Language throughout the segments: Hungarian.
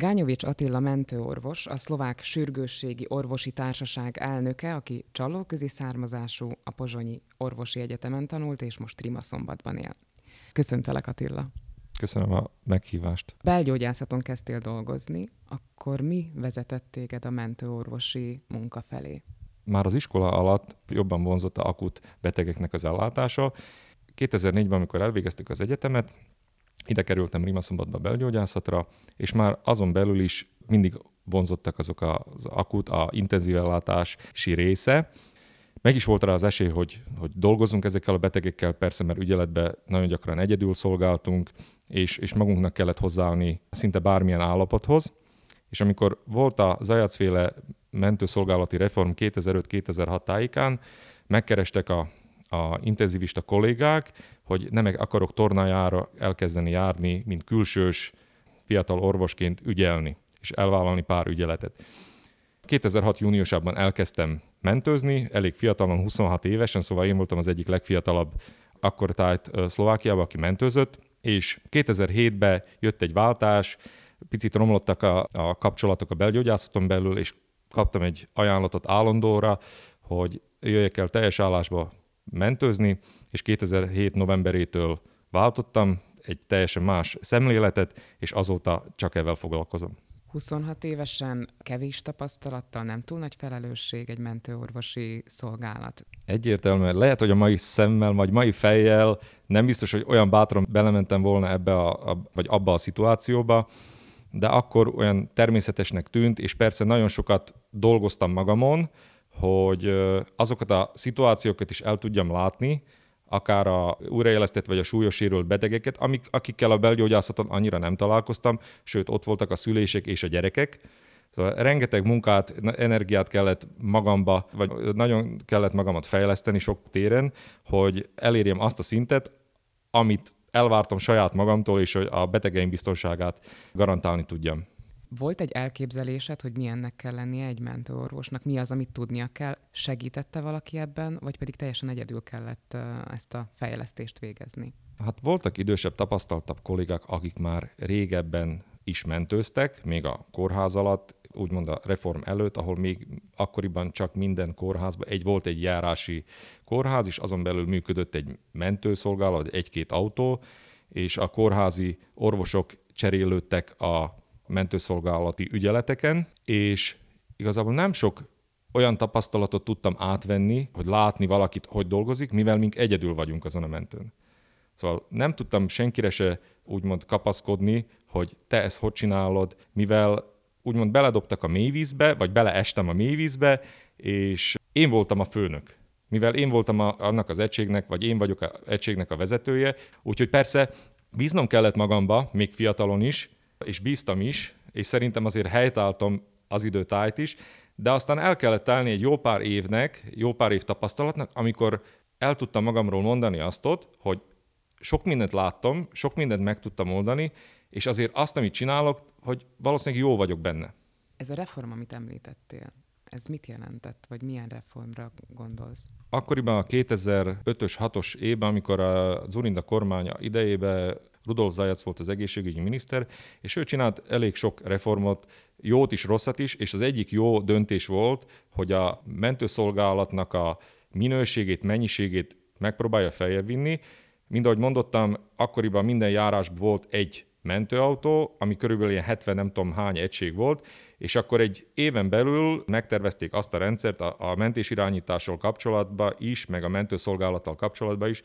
Gányovics Attila mentőorvos, a szlovák sürgősségi orvosi társaság elnöke, aki csalóközi származású, a Pozsonyi Orvosi Egyetemen tanult, és most Rimaszombatban él. Köszöntelek Attila! Köszönöm a meghívást. Belgyógyászaton kezdtél dolgozni, akkor mi vezetett téged a mentőorvosi munka felé? Már az iskola alatt jobban vonzott a akut betegeknek az ellátása. 2004-ben, amikor elvégeztük az egyetemet, ide kerültem Rimaszombatba belgyógyászatra, és már azon belül is mindig vonzottak azok az akut, a intenzív ellátási része. Meg is volt rá az esély, hogy, hogy dolgozunk ezekkel a betegekkel, persze, mert ügyeletben nagyon gyakran egyedül szolgáltunk, és, és magunknak kellett hozzáállni szinte bármilyen állapothoz. És amikor volt a Zajacféle mentőszolgálati reform 2005-2006 tájékán, megkerestek a, a intenzivista kollégák, hogy nem akarok tornájára elkezdeni járni, mint külsős fiatal orvosként ügyelni, és elvállalni pár ügyeletet. 2006. júniusában elkezdtem mentőzni, elég fiatalon, 26 évesen, szóval én voltam az egyik legfiatalabb akkor tájt Szlovákiába, aki mentőzött, és 2007-ben jött egy váltás, picit romlottak a, a kapcsolatok a belgyógyászaton belül, és kaptam egy ajánlatot állandóra, hogy jöjjek el teljes állásba mentőzni, és 2007 novemberétől váltottam egy teljesen más szemléletet, és azóta csak ezzel foglalkozom. 26 évesen kevés tapasztalattal, nem túl nagy felelősség egy mentőorvosi szolgálat. Egyértelműen. Lehet, hogy a mai szemmel, vagy mai fejjel nem biztos, hogy olyan bátran belementem volna ebbe a, a, vagy abba a szituációba, de akkor olyan természetesnek tűnt, és persze nagyon sokat dolgoztam magamon, hogy azokat a szituációkat is el tudjam látni, akár a újraélesztett vagy a súlyos sérült betegeket, amik, akikkel a belgyógyászaton annyira nem találkoztam, sőt ott voltak a szülések és a gyerekek. Szóval rengeteg munkát, energiát kellett magamba, vagy nagyon kellett magamat fejleszteni sok téren, hogy elérjem azt a szintet, amit elvártam saját magamtól, és hogy a betegeim biztonságát garantálni tudjam. Volt egy elképzelésed, hogy milyennek kell lennie egy mentőorvosnak? Mi az, amit tudnia kell? Segítette valaki ebben, vagy pedig teljesen egyedül kellett ezt a fejlesztést végezni? Hát voltak idősebb, tapasztaltabb kollégák, akik már régebben is mentőztek, még a kórház alatt, úgymond a reform előtt, ahol még akkoriban csak minden kórházban egy volt egy járási kórház, és azon belül működött egy mentőszolgálat, egy-két autó, és a kórházi orvosok cserélődtek a mentőszolgálati ügyeleteken, és igazából nem sok olyan tapasztalatot tudtam átvenni, hogy látni valakit, hogy dolgozik, mivel mink egyedül vagyunk azon a mentőn. Szóval nem tudtam senkire se úgymond kapaszkodni, hogy te ezt hogy csinálod, mivel úgymond beledobtak a mélyvízbe, vagy beleestem a mélyvízbe, és én voltam a főnök. Mivel én voltam a, annak az egységnek, vagy én vagyok az egységnek a vezetője, úgyhogy persze bíznom kellett magamba, még fiatalon is, és bíztam is, és szerintem azért helytáltam az időtájt is, de aztán el kellett állni egy jó pár évnek, jó pár év tapasztalatnak, amikor el tudtam magamról mondani azt, hogy sok mindent láttam, sok mindent meg tudtam oldani, és azért azt, amit csinálok, hogy valószínűleg jó vagyok benne. Ez a reform, amit említettél, ez mit jelentett, vagy milyen reformra gondolsz? Akkoriban a 2005-ös, 6-os évben, amikor a Zurinda kormánya idejében Rudolf Zajac volt az egészségügyi miniszter, és ő csinált elég sok reformot, jót is, rosszat is, és az egyik jó döntés volt, hogy a mentőszolgálatnak a minőségét, mennyiségét megpróbálja feljebb vinni. Mind ahogy mondottam, akkoriban minden járásban volt egy mentőautó, ami körülbelül ilyen 70 nem tudom hány egység volt, és akkor egy éven belül megtervezték azt a rendszert a, a mentésirányítással kapcsolatban is, meg a mentőszolgálattal kapcsolatban is,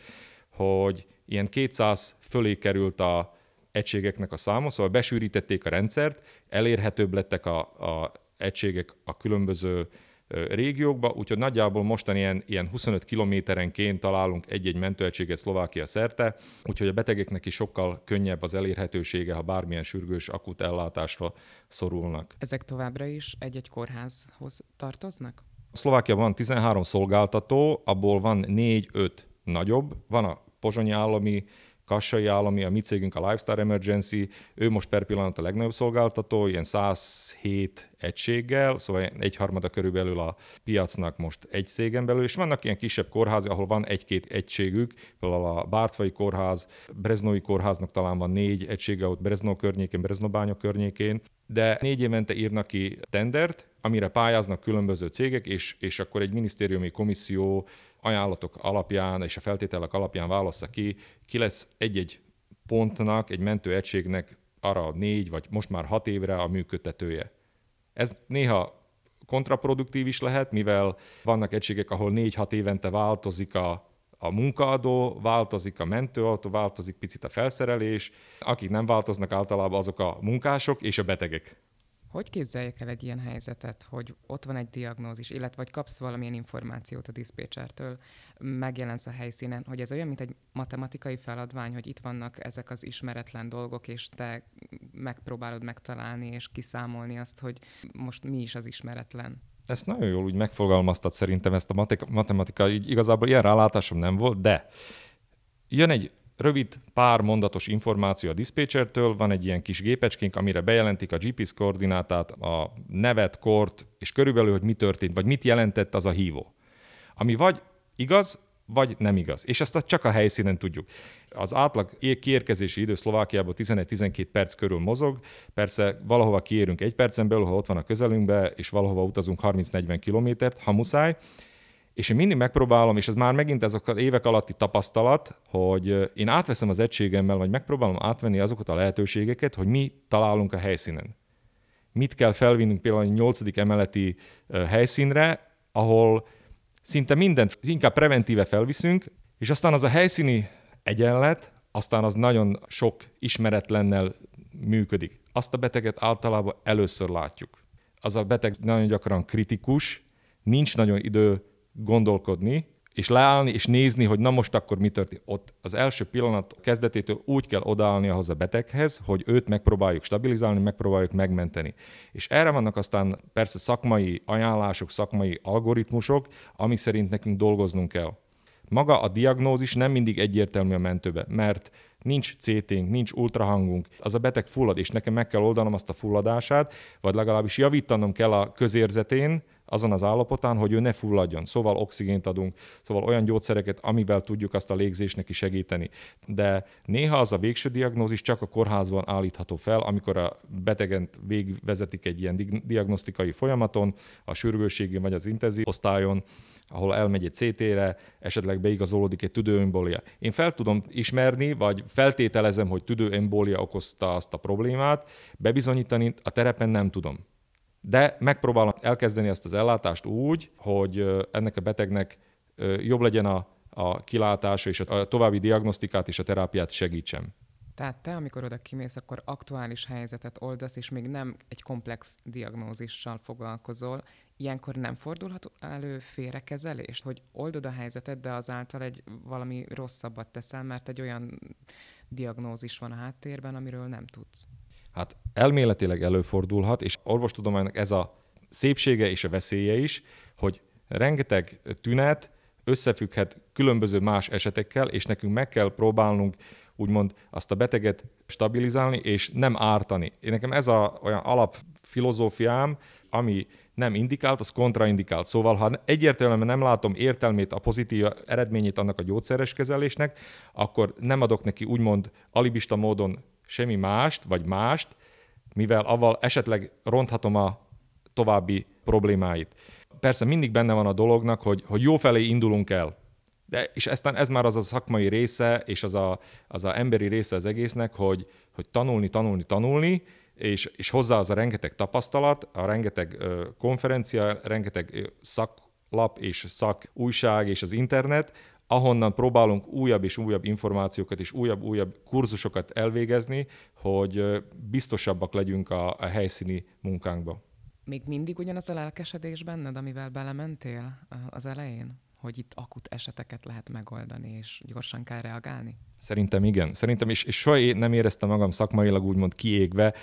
hogy ilyen 200 fölé került a egységeknek a száma, szóval besűrítették a rendszert, elérhetőbb lettek a, a egységek a különböző régiókba, úgyhogy nagyjából mostan ilyen, ilyen 25 kilométerenként találunk egy-egy mentőegységet Szlovákia szerte, úgyhogy a betegeknek is sokkal könnyebb az elérhetősége, ha bármilyen sürgős akut ellátásra szorulnak. Ezek továbbra is egy-egy kórházhoz tartoznak? Szlovákiában van 13 szolgáltató, abból van 4-5 nagyobb, van a Pozsonyi állami, Kassai állami, a mi cégünk a Lifestyle Emergency, ő most per pillanat a legnagyobb szolgáltató, ilyen 107 egységgel, szóval egyharmada körülbelül a piacnak most egy cégen belül, és vannak ilyen kisebb kórházi, ahol van egy-két egységük, például a Bártfai kórház, Breznói kórháznak talán van négy egysége ott Breznó környékén, Breznóbánya környékén, de négy évente írnak ki tendert, amire pályáznak különböző cégek, és, és akkor egy minisztériumi komisszió ajánlatok alapján és a feltételek alapján válassza ki, ki lesz egy-egy pontnak, egy mentőegységnek arra négy vagy most már hat évre a működtetője. Ez néha kontraproduktív is lehet, mivel vannak egységek, ahol négy-hat évente változik a, a munkaadó, változik a mentőautó, változik picit a felszerelés. Akik nem változnak általában azok a munkások és a betegek. Hogy képzeljek el egy ilyen helyzetet, hogy ott van egy diagnózis, illetve vagy kapsz valamilyen információt a diszpécsertől, megjelensz a helyszínen, hogy ez olyan, mint egy matematikai feladvány, hogy itt vannak ezek az ismeretlen dolgok, és te megpróbálod megtalálni és kiszámolni azt, hogy most mi is az ismeretlen. Ezt nagyon jól úgy megfogalmaztad szerintem, ezt a matematika, így igazából ilyen rálátásom nem volt, de jön egy rövid, pár mondatos információ a diszpécsertől, van egy ilyen kis gépecskénk, amire bejelentik a GPS koordinátát, a nevet, kort, és körülbelül, hogy mi történt, vagy mit jelentett az a hívó. Ami vagy igaz, vagy nem igaz. És ezt csak a helyszínen tudjuk. Az átlag kiérkezési idő Szlovákiában 11-12 perc körül mozog. Persze valahova kiérünk egy percen belül, ha ott van a közelünkbe, és valahova utazunk 30-40 kilométert, ha muszáj. És én mindig megpróbálom, és ez már megint ez az évek alatti tapasztalat, hogy én átveszem az egységemmel, vagy megpróbálom átvenni azokat a lehetőségeket, hogy mi találunk a helyszínen. Mit kell felvinnünk például a 8. emeleti helyszínre, ahol szinte mindent inkább preventíve felviszünk, és aztán az a helyszíni egyenlet, aztán az nagyon sok ismeretlennel működik. Azt a beteget általában először látjuk. Az a beteg nagyon gyakran kritikus, nincs nagyon idő gondolkodni, és leállni, és nézni, hogy na most akkor mi történt. Ott az első pillanat kezdetétől úgy kell odaállni ahhoz a beteghez, hogy őt megpróbáljuk stabilizálni, megpróbáljuk megmenteni. És erre vannak aztán persze szakmai ajánlások, szakmai algoritmusok, ami szerint nekünk dolgoznunk kell. Maga a diagnózis nem mindig egyértelmű a mentőbe, mert nincs CT-nk, nincs ultrahangunk, az a beteg fullad, és nekem meg kell oldanom azt a fulladását, vagy legalábbis javítanom kell a közérzetén, azon az állapotán, hogy ő ne fulladjon. Szóval oxigént adunk, szóval olyan gyógyszereket, amivel tudjuk azt a légzésnek is segíteni. De néha az a végső diagnózis csak a kórházban állítható fel, amikor a betegen végvezetik egy ilyen diagnosztikai folyamaton, a sürgősségi vagy az intenzív osztályon, ahol elmegy egy CT-re, esetleg beigazolódik egy tüdőembólia. Én fel tudom ismerni, vagy feltételezem, hogy tüdőembólia okozta azt a problémát, bebizonyítani a terepen nem tudom de megpróbálom elkezdeni ezt az ellátást úgy, hogy ennek a betegnek jobb legyen a, a kilátása, és a további diagnosztikát és a terápiát segítsem. Tehát te, amikor oda kimész, akkor aktuális helyzetet oldasz, és még nem egy komplex diagnózissal foglalkozol. Ilyenkor nem fordulhat elő félrekezelést, hogy oldod a helyzetet, de azáltal egy valami rosszabbat teszel, mert egy olyan diagnózis van a háttérben, amiről nem tudsz. Hát elméletileg előfordulhat, és orvostudománynak ez a szépsége és a veszélye is, hogy rengeteg tünet összefügghet különböző más esetekkel, és nekünk meg kell próbálnunk úgymond azt a beteget stabilizálni, és nem ártani. Én nekem ez a olyan alapfilozófiám, ami nem indikált, az kontraindikált. Szóval, ha egyértelműen nem látom értelmét, a pozitív eredményét annak a gyógyszeres kezelésnek, akkor nem adok neki úgymond alibista módon semmi mást, vagy mást, mivel avval esetleg ronthatom a további problémáit. Persze mindig benne van a dolognak, hogy, hogy jó felé indulunk el. De, és eztán ez már az a szakmai része, és az a, az a emberi része az egésznek, hogy, hogy tanulni, tanulni, tanulni, és, és hozzá az a rengeteg tapasztalat, a rengeteg ö, konferencia, rengeteg ö, szaklap és szak újság és az internet, ahonnan próbálunk újabb és újabb információkat és újabb-újabb kurzusokat elvégezni, hogy biztosabbak legyünk a, a helyszíni munkánkba. Még mindig ugyanaz a lelkesedés benned, amivel belementél az elején? hogy itt akut eseteket lehet megoldani, és gyorsan kell reagálni? Szerintem igen. Szerintem, és, és soha nem éreztem magam szakmailag úgymond kiégve,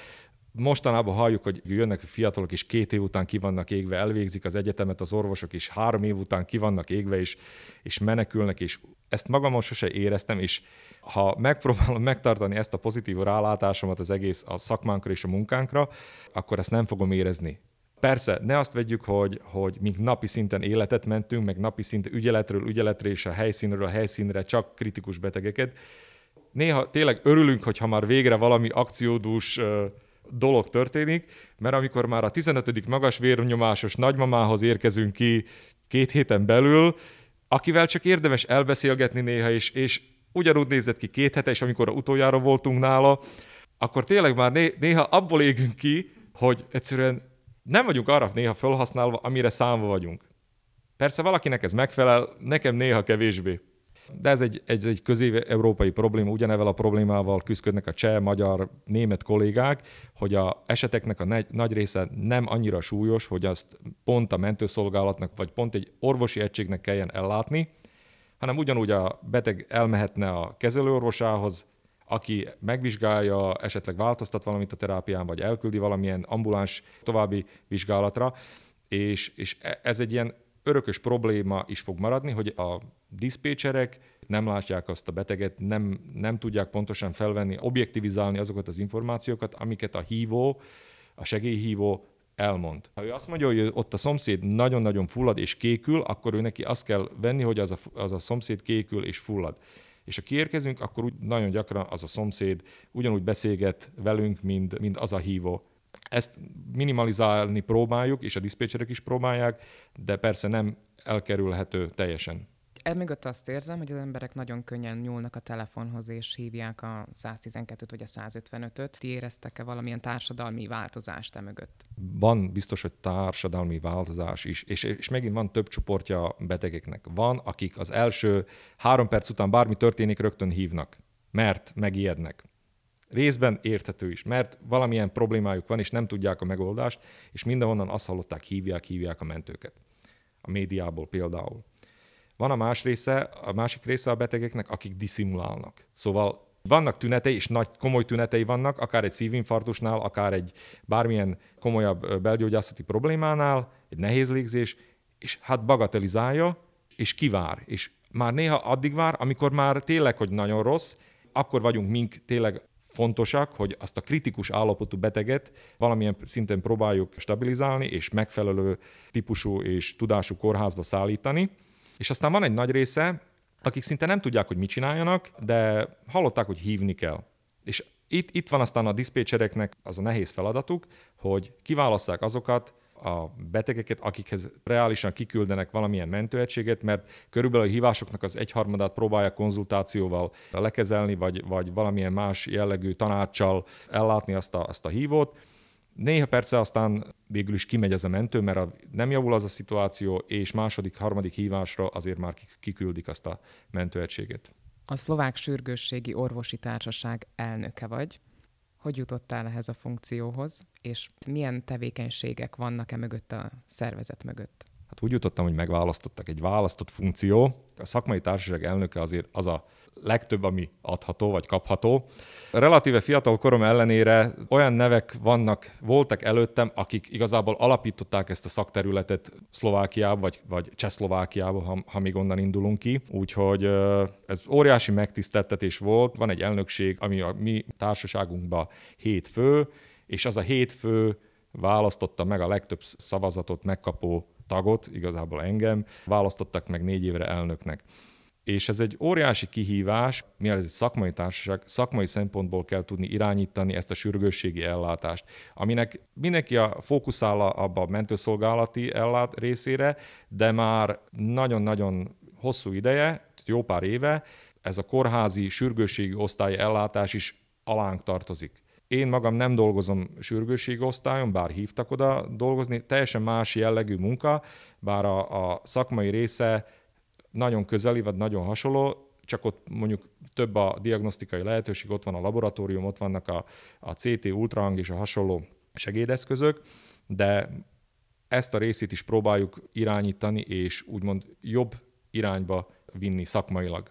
Mostanában halljuk, hogy jönnek fiatalok, és két év után ki vannak égve, elvégzik az egyetemet az orvosok, és három év után ki vannak égve, és, és menekülnek, és ezt magamon sose éreztem, és ha megpróbálom megtartani ezt a pozitív rálátásomat az egész a szakmánkra és a munkánkra, akkor ezt nem fogom érezni. Persze, ne azt vegyük, hogy, hogy mink napi szinten életet mentünk, meg napi szinten ügyeletről ügyeletre és a helyszínről a helyszínre csak kritikus betegeket. Néha tényleg örülünk, hogyha már végre valami akciódús dolog történik, mert amikor már a 15. magas vérnyomásos nagymamához érkezünk ki két héten belül, akivel csak érdemes elbeszélgetni néha, és, és ugyanúgy nézett ki két hete, és amikor utoljára voltunk nála, akkor tényleg már né- néha abból égünk ki, hogy egyszerűen nem vagyunk arra néha felhasználva, amire számva vagyunk. Persze valakinek ez megfelel, nekem néha kevésbé. De ez egy, egy, egy közép-európai probléma, ugyanevel a problémával küzdködnek a cseh, magyar, német kollégák, hogy a eseteknek a nagy, nagy része nem annyira súlyos, hogy azt pont a mentőszolgálatnak, vagy pont egy orvosi egységnek kelljen ellátni, hanem ugyanúgy a beteg elmehetne a kezelőorvosához, aki megvizsgálja, esetleg változtat valamit a terápián, vagy elküldi valamilyen ambuláns további vizsgálatra, és, és e, ez egy ilyen örökös probléma is fog maradni, hogy a diszpécserek nem látják azt a beteget, nem, nem tudják pontosan felvenni, objektivizálni azokat az információkat, amiket a hívó, a segélyhívó elmond. Ha ő azt mondja, hogy ott a szomszéd nagyon-nagyon fullad és kékül, akkor ő neki azt kell venni, hogy az a, az a szomszéd kékül és fullad. És ha kiérkezünk, akkor úgy nagyon gyakran az a szomszéd ugyanúgy beszélget velünk, mint, mint az a hívó. Ezt minimalizálni próbáljuk, és a diszpécserek is próbálják, de persze nem elkerülhető teljesen. Emögött azt érzem, hogy az emberek nagyon könnyen nyúlnak a telefonhoz, és hívják a 112-t vagy a 155-öt. Ti éreztek-e valamilyen társadalmi változást emögött? Van biztos, hogy társadalmi változás is, és, és megint van több csoportja a betegeknek. Van, akik az első három perc után bármi történik, rögtön hívnak, mert megijednek. Részben érthető is, mert valamilyen problémájuk van, és nem tudják a megoldást, és mindenhonnan azt hallották, hívják, hívják a mentőket. A médiából például. Van a más része, a másik része a betegeknek, akik diszimulálnak. Szóval vannak tünetei, és nagy komoly tünetei vannak, akár egy szívinfarktusnál, akár egy bármilyen komolyabb belgyógyászati problémánál, egy nehéz légzés, és hát bagatelizálja, és kivár. És már néha addig vár, amikor már tényleg, hogy nagyon rossz, akkor vagyunk mink tényleg fontosak, hogy azt a kritikus állapotú beteget valamilyen szinten próbáljuk stabilizálni, és megfelelő típusú és tudású kórházba szállítani. És aztán van egy nagy része, akik szinte nem tudják, hogy mit csináljanak, de hallották, hogy hívni kell. És itt, itt van aztán a diszpécsereknek az a nehéz feladatuk, hogy kiválasszák azokat a betegeket, akikhez reálisan kiküldenek valamilyen mentőegységet, mert körülbelül a hívásoknak az egyharmadát próbálja konzultációval lekezelni, vagy, vagy valamilyen más jellegű tanácssal ellátni azt a, azt a hívót, Néha persze aztán végül is kimegy ez a mentő, mert a, nem javul az a szituáció, és második, harmadik hívásra azért már kiküldik azt a mentőegységet. A szlovák sürgősségi orvosi társaság elnöke vagy. Hogy jutottál ehhez a funkcióhoz, és milyen tevékenységek vannak e mögött a szervezet mögött? Hát úgy jutottam, hogy megválasztottak egy választott funkció. A szakmai társaság elnöke azért az a legtöbb, ami adható vagy kapható. Relatíve fiatal korom ellenére olyan nevek vannak, voltak előttem, akik igazából alapították ezt a szakterületet Szlovákiába, vagy, vagy Csehszlovákiába, ha, ha még onnan indulunk ki. Úgyhogy ez óriási megtiszteltetés volt. Van egy elnökség, ami a mi társaságunkban hét fő, és az a hét fő választotta meg a legtöbb szavazatot megkapó tagot, igazából engem, választottak meg négy évre elnöknek. És ez egy óriási kihívás, mivel ez egy szakmai társaság, szakmai szempontból kell tudni irányítani ezt a sürgősségi ellátást, aminek mindenki a fókuszál abba a mentőszolgálati ellát részére, de már nagyon-nagyon hosszú ideje, jó pár éve, ez a kórházi sürgősségi osztály ellátás is alánk tartozik. Én magam nem dolgozom sürgősségi osztályon, bár hívtak oda dolgozni, teljesen más jellegű munka, bár a, a szakmai része nagyon közeli, vagy nagyon hasonló, csak ott mondjuk több a diagnosztikai lehetőség, ott van a laboratórium, ott vannak a, a CT, ultrahang és a hasonló segédeszközök, de ezt a részét is próbáljuk irányítani, és úgymond jobb irányba vinni szakmailag.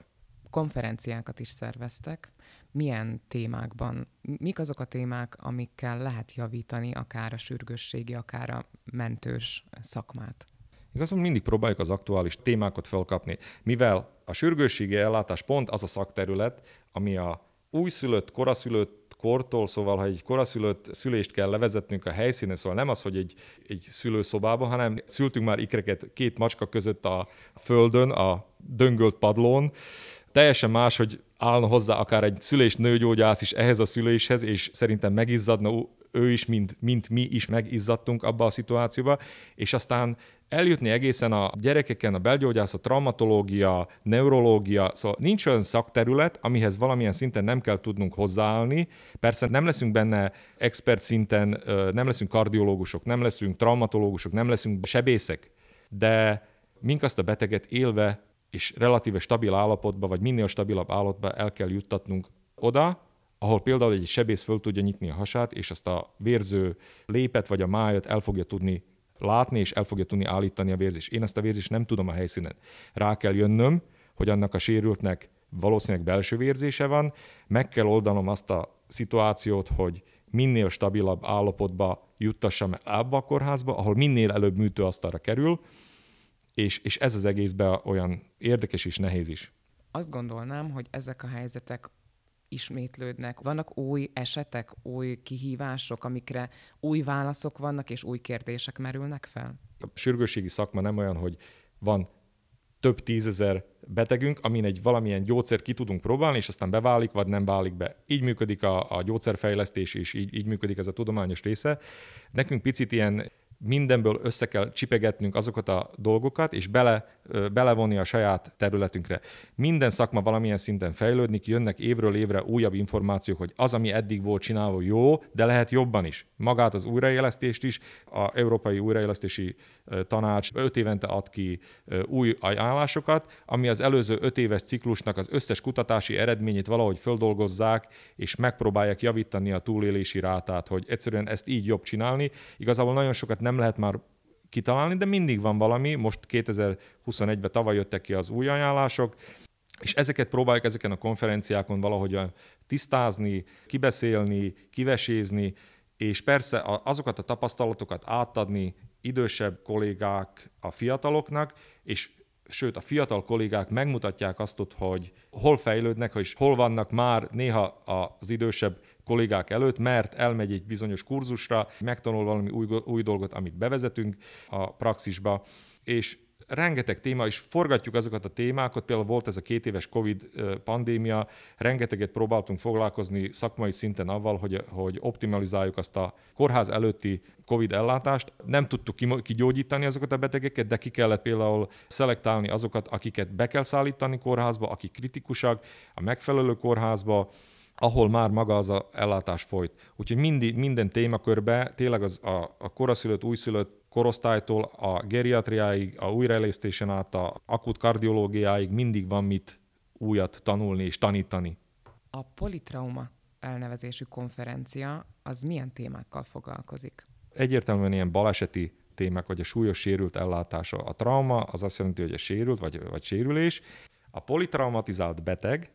Konferenciákat is szerveztek. Milyen témákban? Mik azok a témák, amikkel lehet javítani akár a sürgősségi, akár a mentős szakmát? Igazából mindig próbáljuk az aktuális témákat felkapni, mivel a sürgősségi ellátás pont az a szakterület, ami a újszülött, koraszülött kortól, szóval ha egy koraszülött szülést kell levezetnünk a helyszínen, szóval nem az, hogy egy, egy szülőszobába, hanem szültünk már ikreket két macska között a földön, a döngölt padlón, teljesen más, hogy állna hozzá akár egy szülés nőgyógyász is ehhez a szüléshez, és szerintem megizzadna ő is, mint, mint mi is megizzadtunk abba a szituációba, és aztán eljutni egészen a gyerekeken a belgyógyászat, traumatológia, neurológia, szóval nincs olyan szakterület, amihez valamilyen szinten nem kell tudnunk hozzáállni. Persze nem leszünk benne expert szinten, nem leszünk kardiológusok, nem leszünk traumatológusok, nem leszünk sebészek, de mink azt a beteget élve és relatíve stabil állapotba, vagy minél stabilabb állapotba el kell juttatnunk oda, ahol például egy sebész föl tudja nyitni a hasát, és azt a vérző lépet vagy a májat el fogja tudni látni, és el fogja tudni állítani a vérzést. Én ezt a vérzést nem tudom a helyszínen. Rá kell jönnöm, hogy annak a sérültnek valószínűleg belső vérzése van, meg kell oldanom azt a szituációt, hogy minél stabilabb állapotba juttassam el abba a kórházba, ahol minél előbb műtőasztalra kerül, és, és ez az egészben olyan érdekes és nehéz is. Azt gondolnám, hogy ezek a helyzetek ismétlődnek? Vannak új esetek, új kihívások, amikre új válaszok vannak, és új kérdések merülnek fel? A sürgősségi szakma nem olyan, hogy van több tízezer betegünk, amin egy valamilyen gyógyszer ki tudunk próbálni, és aztán beválik, vagy nem válik be. Így működik a, a gyógyszerfejlesztés, és így, így működik ez a tudományos része. Nekünk picit ilyen mindenből össze kell csipegetnünk azokat a dolgokat, és bele, belevonni a saját területünkre. Minden szakma valamilyen szinten fejlődni, jönnek évről évre újabb információk, hogy az, ami eddig volt csinálva jó, de lehet jobban is. Magát az újraélesztést is, a Európai Újraélesztési Tanács öt évente ad ki új ajánlásokat, ami az előző öt éves ciklusnak az összes kutatási eredményét valahogy földolgozzák, és megpróbálják javítani a túlélési rátát, hogy egyszerűen ezt így jobb csinálni. Igazából nagyon sokat nem nem lehet már kitalálni, de mindig van valami. Most 2021-ben tavaly jöttek ki az új ajánlások, és ezeket próbáljuk ezeken a konferenciákon valahogy tisztázni, kibeszélni, kivesézni, és persze azokat a tapasztalatokat átadni idősebb kollégák a fiataloknak, és sőt a fiatal kollégák megmutatják azt, hogy hol fejlődnek, és hol vannak már néha az idősebb kollégák előtt, mert elmegy egy bizonyos kurzusra, megtanul valami új, új dolgot, amit bevezetünk a praxisba, és rengeteg téma, és forgatjuk azokat a témákat, például volt ez a két éves Covid pandémia, rengeteget próbáltunk foglalkozni szakmai szinten avval, hogy, hogy optimalizáljuk azt a kórház előtti Covid ellátást. Nem tudtuk kigyógyítani azokat a betegeket, de ki kellett például szelektálni azokat, akiket be kell szállítani kórházba, akik kritikusak, a megfelelő kórházba, ahol már maga az a ellátás folyt. Úgyhogy mindig, minden témakörbe tényleg az a, a koraszülött, újszülött korosztálytól a geriatriáig, a újraelésztésen át a akut kardiológiáig mindig van mit újat tanulni és tanítani. A politrauma elnevezésű konferencia az milyen témákkal foglalkozik? Egyértelműen ilyen baleseti témák, vagy a súlyos sérült ellátása. A trauma az azt jelenti, hogy a sérült, vagy, vagy sérülés. A politraumatizált beteg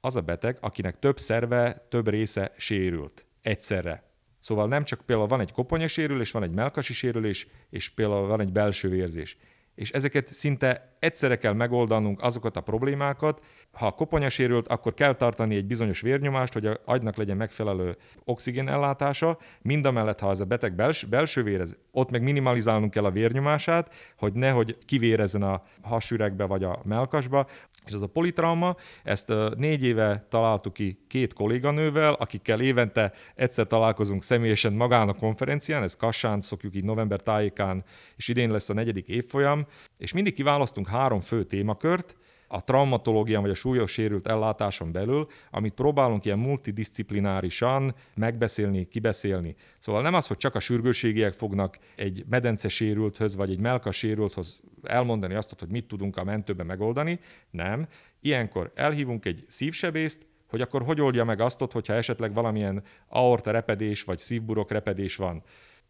az a beteg, akinek több szerve, több része sérült egyszerre. Szóval nem csak például van egy koponyasérülés, van egy melkasi sérülés, és például van egy belső vérzés és ezeket szinte egyszerre kell megoldanunk azokat a problémákat. Ha a koponya sérült, akkor kell tartani egy bizonyos vérnyomást, hogy a agynak legyen megfelelő oxigénellátása. Mindamellett, ha ez a beteg bels- belső vérez, ott meg minimalizálnunk kell a vérnyomását, hogy nehogy kivérezzen a hasüregbe vagy a melkasba. És ez a politrauma, ezt négy éve találtuk ki két kolléganővel, akikkel évente egyszer találkozunk személyesen magán a konferencián, ez Kassán szokjuk így november tájékán, és idén lesz a negyedik évfolyam, és mindig kiválasztunk három fő témakört, a traumatológián vagy a súlyos sérült ellátáson belül, amit próbálunk ilyen multidisciplinárisan megbeszélni, kibeszélni. Szóval nem az, hogy csak a sürgőségiek fognak egy medence sérülthöz vagy egy melka sérülthoz elmondani azt, hogy mit tudunk a mentőben megoldani, nem. Ilyenkor elhívunk egy szívsebészt, hogy akkor hogy oldja meg azt, hogyha esetleg valamilyen aorta repedés vagy szívburok repedés van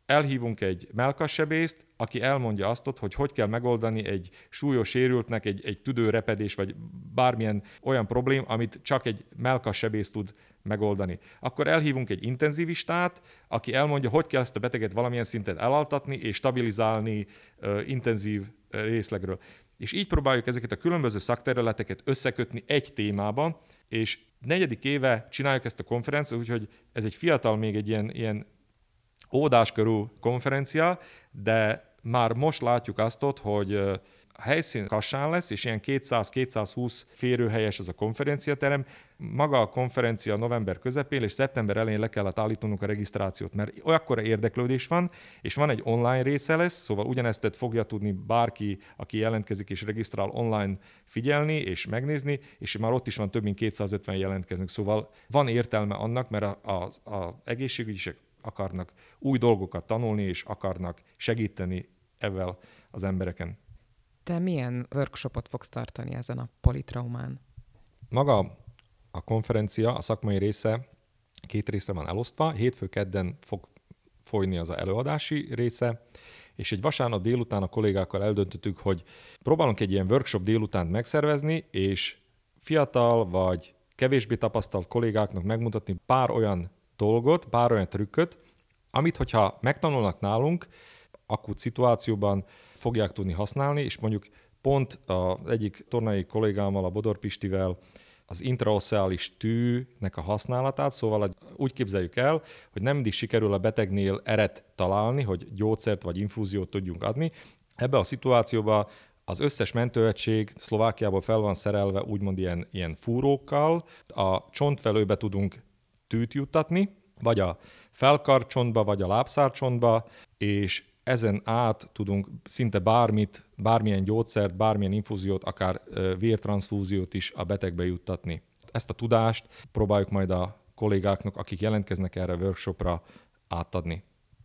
elhívunk egy melkassebészt, aki elmondja azt, hogy hogy kell megoldani egy súlyos sérültnek egy, egy tüdőrepedés, vagy bármilyen olyan problém, amit csak egy melkassebész tud megoldani. Akkor elhívunk egy intenzívistát, aki elmondja, hogy kell ezt a beteget valamilyen szinten elaltatni és stabilizálni uh, intenzív részlegről. És így próbáljuk ezeket a különböző szakterületeket összekötni egy témában, és negyedik éve csináljuk ezt a konferenciát, úgyhogy ez egy fiatal, még egy ilyen, ilyen óvodáskörű konferencia, de már most látjuk azt ott, hogy a helyszín Kassán lesz, és ilyen 200-220 férőhelyes az a konferenciaterem. Maga a konferencia november közepén és szeptember elején le kellett állítanunk a regisztrációt, mert olyakkora érdeklődés van, és van egy online része lesz, szóval ugyanezt fogja tudni bárki, aki jelentkezik és regisztrál online figyelni és megnézni, és már ott is van több mint 250 jelentkezők, szóval van értelme annak, mert az egészségügyisek akarnak új dolgokat tanulni, és akarnak segíteni ezzel az embereken. Te milyen workshopot fogsz tartani ezen a politraumán? Maga a konferencia, a szakmai része két részre van elosztva. Hétfő-kedden fog folyni az a előadási része, és egy vasárnap délután a kollégákkal eldöntöttük, hogy próbálunk egy ilyen workshop délután megszervezni, és fiatal vagy kevésbé tapasztalt kollégáknak megmutatni pár olyan dolgot, pár olyan trükköt, amit, hogyha megtanulnak nálunk, akut szituációban fogják tudni használni, és mondjuk pont az egyik tornai kollégámmal, a Bodor Pistivel az intraoszeális tűnek a használatát, szóval úgy képzeljük el, hogy nem mindig sikerül a betegnél eret találni, hogy gyógyszert vagy infúziót tudjunk adni. Ebbe a szituációban az összes mentőegység Szlovákiából fel van szerelve úgymond ilyen, ilyen fúrókkal, a csontfelőbe tudunk tűt juttatni, vagy a felkarcsontba, vagy a lábszárcsontba, és ezen át tudunk szinte bármit, bármilyen gyógyszert, bármilyen infúziót, akár vértranszfúziót is a betegbe juttatni. Ezt a tudást próbáljuk majd a kollégáknak, akik jelentkeznek erre a workshopra átadni.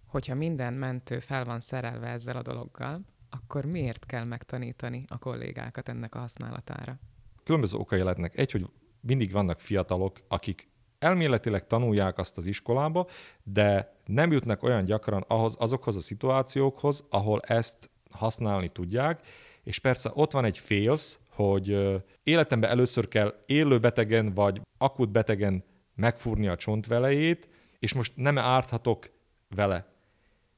Hogyha minden mentő fel van szerelve ezzel a dologgal, akkor miért kell megtanítani a kollégákat ennek a használatára? Különböző okai lehetnek. Egy, hogy mindig vannak fiatalok, akik elméletileg tanulják azt az iskolába, de nem jutnak olyan gyakran ahhoz, azokhoz a szituációkhoz, ahol ezt használni tudják, és persze ott van egy félsz, hogy életemben először kell élő betegen vagy akut betegen megfúrni a csontvelejét, és most nem árthatok vele.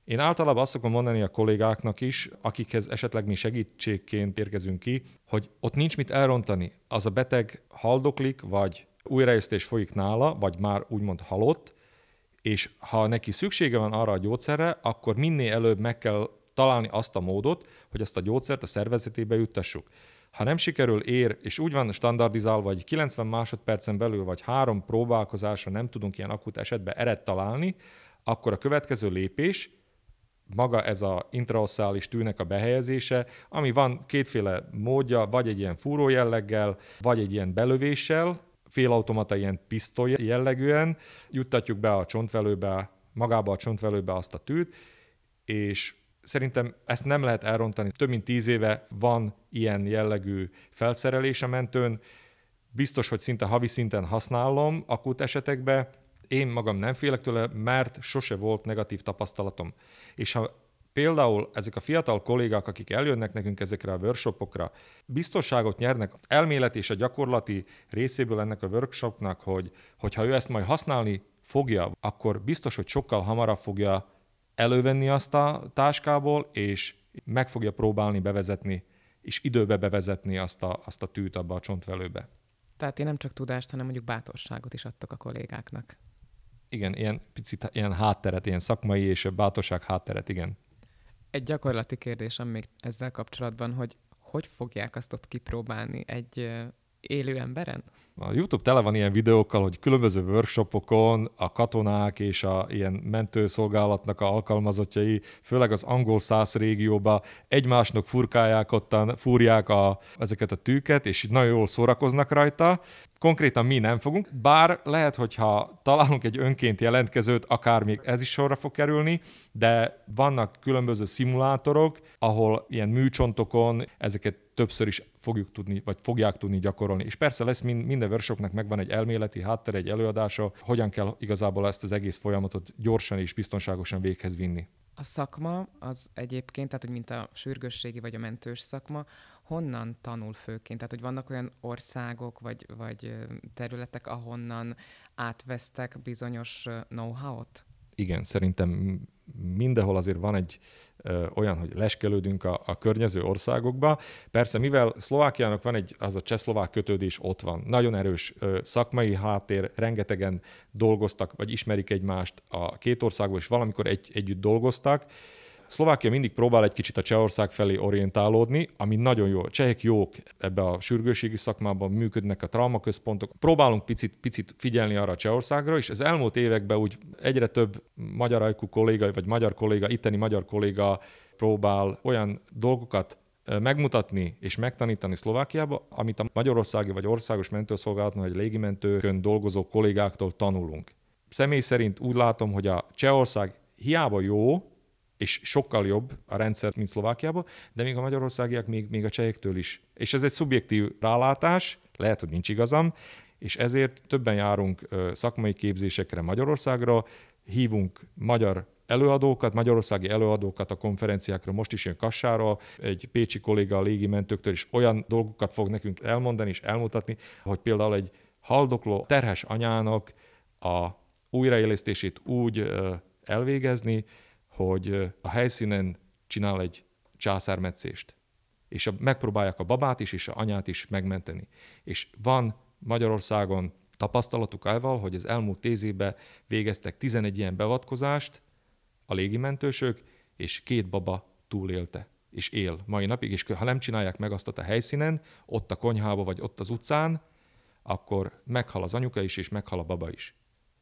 Én általában azt szokom mondani a kollégáknak is, akikhez esetleg mi segítségként érkezünk ki, hogy ott nincs mit elrontani. Az a beteg haldoklik, vagy újraésztés folyik nála, vagy már úgymond halott, és ha neki szüksége van arra a gyógyszerre, akkor minél előbb meg kell találni azt a módot, hogy azt a gyógyszert a szervezetébe juttassuk. Ha nem sikerül ér, és úgy van standardizálva, vagy 90 másodpercen belül, vagy három próbálkozásra nem tudunk ilyen akut esetben eret találni, akkor a következő lépés, maga ez a intraosszális tűnek a behelyezése, ami van kétféle módja, vagy egy ilyen fúró jelleggel, vagy egy ilyen belövéssel, félautomata ilyen pisztoly jellegűen, juttatjuk be a csontvelőbe, magába a csontvelőbe azt a tűt, és szerintem ezt nem lehet elrontani. Több mint tíz éve van ilyen jellegű felszerelés a mentőn, biztos, hogy szinte havi szinten használom akut esetekben, én magam nem félek tőle, mert sose volt negatív tapasztalatom. És ha Például ezek a fiatal kollégák, akik eljönnek nekünk ezekre a workshopokra, biztonságot nyernek elmélet és a gyakorlati részéből ennek a workshopnak, hogy hogyha ő ezt majd használni fogja, akkor biztos, hogy sokkal hamarabb fogja elővenni azt a táskából, és meg fogja próbálni bevezetni, és időbe bevezetni azt a, azt a tűt abba a csontvelőbe. Tehát én nem csak tudást, hanem mondjuk bátorságot is adtok a kollégáknak. Igen, ilyen picit ilyen hátteret, ilyen szakmai és bátorság hátteret, igen. Egy gyakorlati kérdésem még ezzel kapcsolatban, hogy hogy fogják azt ott kipróbálni egy élő emberen? A YouTube tele van ilyen videókkal, hogy különböző workshopokon a katonák és a ilyen mentőszolgálatnak a alkalmazottjai, főleg az angol száz régióba egymásnak furkálják ottan, fúrják a, ezeket a tűket, és nagyon jól szórakoznak rajta. Konkrétan mi nem fogunk, bár lehet, hogyha találunk egy önként jelentkezőt, akár még ez is sorra fog kerülni, de vannak különböző szimulátorok, ahol ilyen műcsontokon ezeket többször is fogjuk tudni, vagy fogják tudni gyakorolni. És persze lesz minden workshopnak megvan egy elméleti hátter, egy előadása, hogyan kell igazából ezt az egész folyamatot gyorsan és biztonságosan véghez vinni. A szakma az egyébként, tehát hogy mint a sürgősségi vagy a mentős szakma, honnan tanul főként? Tehát, hogy vannak olyan országok vagy, vagy területek, ahonnan átvesztek bizonyos know-how-t? Igen, szerintem mindenhol azért van egy ö, olyan, hogy leskelődünk a, a környező országokba. Persze, mivel Szlovákiának van egy, az a csehszlovák kötődés ott van, nagyon erős ö, szakmai háttér, rengetegen dolgoztak, vagy ismerik egymást a két országban, és valamikor egy, együtt dolgoztak, Szlovákia mindig próbál egy kicsit a Csehország felé orientálódni, ami nagyon jó. Csehek jók ebbe a sürgőségi szakmában, működnek a traumaközpontok. Próbálunk picit, picit figyelni arra a Csehországra, és az elmúlt években úgy egyre több magyar ajkú kolléga, vagy magyar kolléga, itteni magyar kolléga próbál olyan dolgokat megmutatni és megtanítani Szlovákiába, amit a magyarországi vagy országos mentőszolgálaton vagy légimentőkön dolgozó kollégáktól tanulunk. Személy szerint úgy látom, hogy a Csehország hiába jó, és sokkal jobb a rendszer, mint Szlovákiában, de még a magyarországiak még, még a csehektől is. És ez egy szubjektív rálátás, lehet, hogy nincs igazam, és ezért többen járunk szakmai képzésekre Magyarországra, hívunk magyar előadókat, magyarországi előadókat a konferenciákra, most is jön Kassára, egy pécsi kolléga a légimentőktől is olyan dolgokat fog nekünk elmondani és elmutatni, hogy például egy haldokló terhes anyának a újraélesztését úgy elvégezni, hogy a helyszínen csinál egy császármetszést, és megpróbálják a babát is, és a anyát is megmenteni. És van Magyarországon tapasztalatuk által, hogy az elmúlt tíz évben végeztek 11 ilyen beavatkozást a légimentősök, és két baba túlélte, és él mai napig, és ha nem csinálják meg azt a helyszínen, ott a konyhába, vagy ott az utcán, akkor meghal az anyuka is, és meghal a baba is.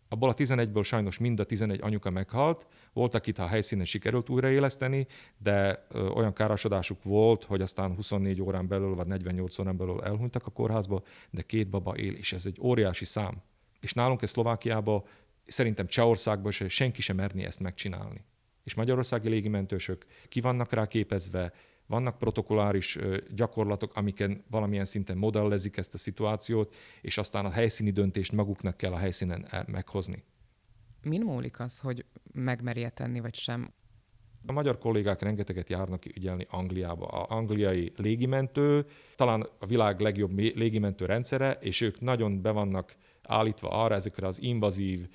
Abból a 11-ből sajnos mind a 11 anyuka meghalt, voltak itt, ha a helyszínen sikerült újraéleszteni, de ö, olyan károsodásuk volt, hogy aztán 24 órán belül, vagy 48 órán belül elhunytak a kórházba, de két baba él, és ez egy óriási szám. És nálunk ez Szlovákiában, szerintem Csehországban se senki sem merni ezt megcsinálni. És magyarországi légimentősök ki vannak rá képezve, vannak protokoláris gyakorlatok, amiken valamilyen szinten modellezik ezt a szituációt, és aztán a helyszíni döntést maguknak kell a helyszínen meghozni. Min múlik az, hogy megmerje tenni, vagy sem? A magyar kollégák rengeteget járnak ügyelni Angliába. A angliai légimentő talán a világ legjobb légimentő rendszere, és ők nagyon be vannak állítva arra ezekre az invazív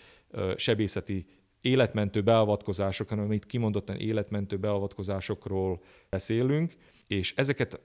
sebészeti életmentő beavatkozások, hanem itt kimondottan életmentő beavatkozásokról beszélünk, és ezeket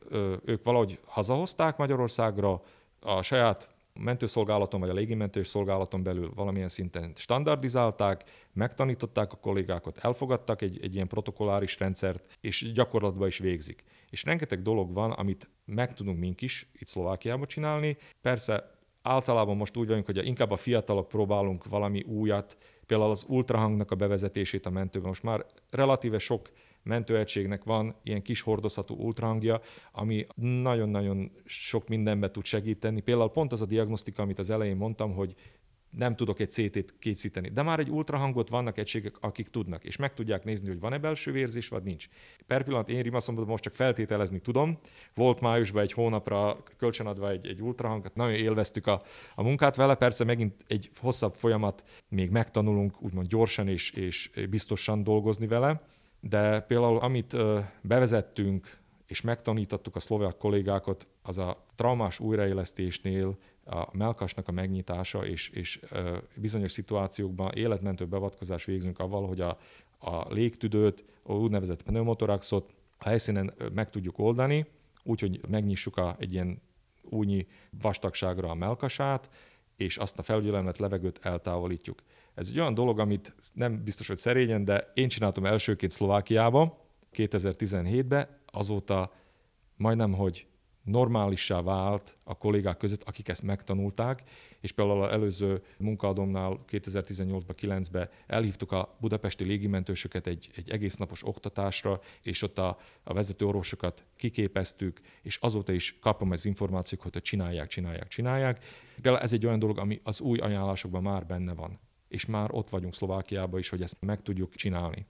ők valahogy hazahozták Magyarországra, a saját mentőszolgálaton vagy a légimentős szolgálaton belül valamilyen szinten standardizálták, megtanították a kollégákat, elfogadtak egy, egy ilyen protokolláris rendszert, és gyakorlatban is végzik. És rengeteg dolog van, amit meg tudunk mink is itt Szlovákiában csinálni. Persze általában most úgy vagyunk, hogy inkább a fiatalok próbálunk valami újat, például az ultrahangnak a bevezetését a mentőben. Most már relatíve sok mentőegységnek van ilyen kis hordozható ultrahangja, ami nagyon-nagyon sok mindenbe tud segíteni. Például pont az a diagnosztika, amit az elején mondtam, hogy nem tudok egy CT-t készíteni. De már egy ultrahangot vannak egységek, akik tudnak, és meg tudják nézni, hogy van-e belső vérzés, vagy nincs. Per pillanat én rimaszomban most csak feltételezni tudom. Volt májusban egy hónapra kölcsönadva egy, egy ultrahangot, nagyon élveztük a, a munkát vele, persze megint egy hosszabb folyamat, még megtanulunk úgymond gyorsan és, és biztosan dolgozni vele, de például amit bevezettünk, és megtanítottuk a szlovák kollégákat, az a traumás újraélesztésnél a melkasnak a megnyitása, és, és bizonyos szituációkban életmentő beavatkozás végzünk avval, hogy a, a légtüdőt, a úgynevezett pneumotoraxot a helyszínen meg tudjuk oldani, úgyhogy megnyissuk a, egy ilyen únyi vastagságra a melkasát, és azt a felügyelemet levegőt eltávolítjuk. Ez egy olyan dolog, amit nem biztos, hogy szerényen, de én csináltam elsőként Szlovákiába 2017-ben, azóta majdnem, hogy normálissá vált a kollégák között, akik ezt megtanulták, és például az előző munkaadómnál 2018-ban, 9-ben elhívtuk a budapesti légimentősöket egy, egy egész napos oktatásra, és ott a, a vezető orvosokat kiképeztük, és azóta is kapom az információk, hogy csinálják, csinálják, csinálják. De ez egy olyan dolog, ami az új ajánlásokban már benne van és már ott vagyunk Szlovákiában is, hogy ezt meg tudjuk csinálni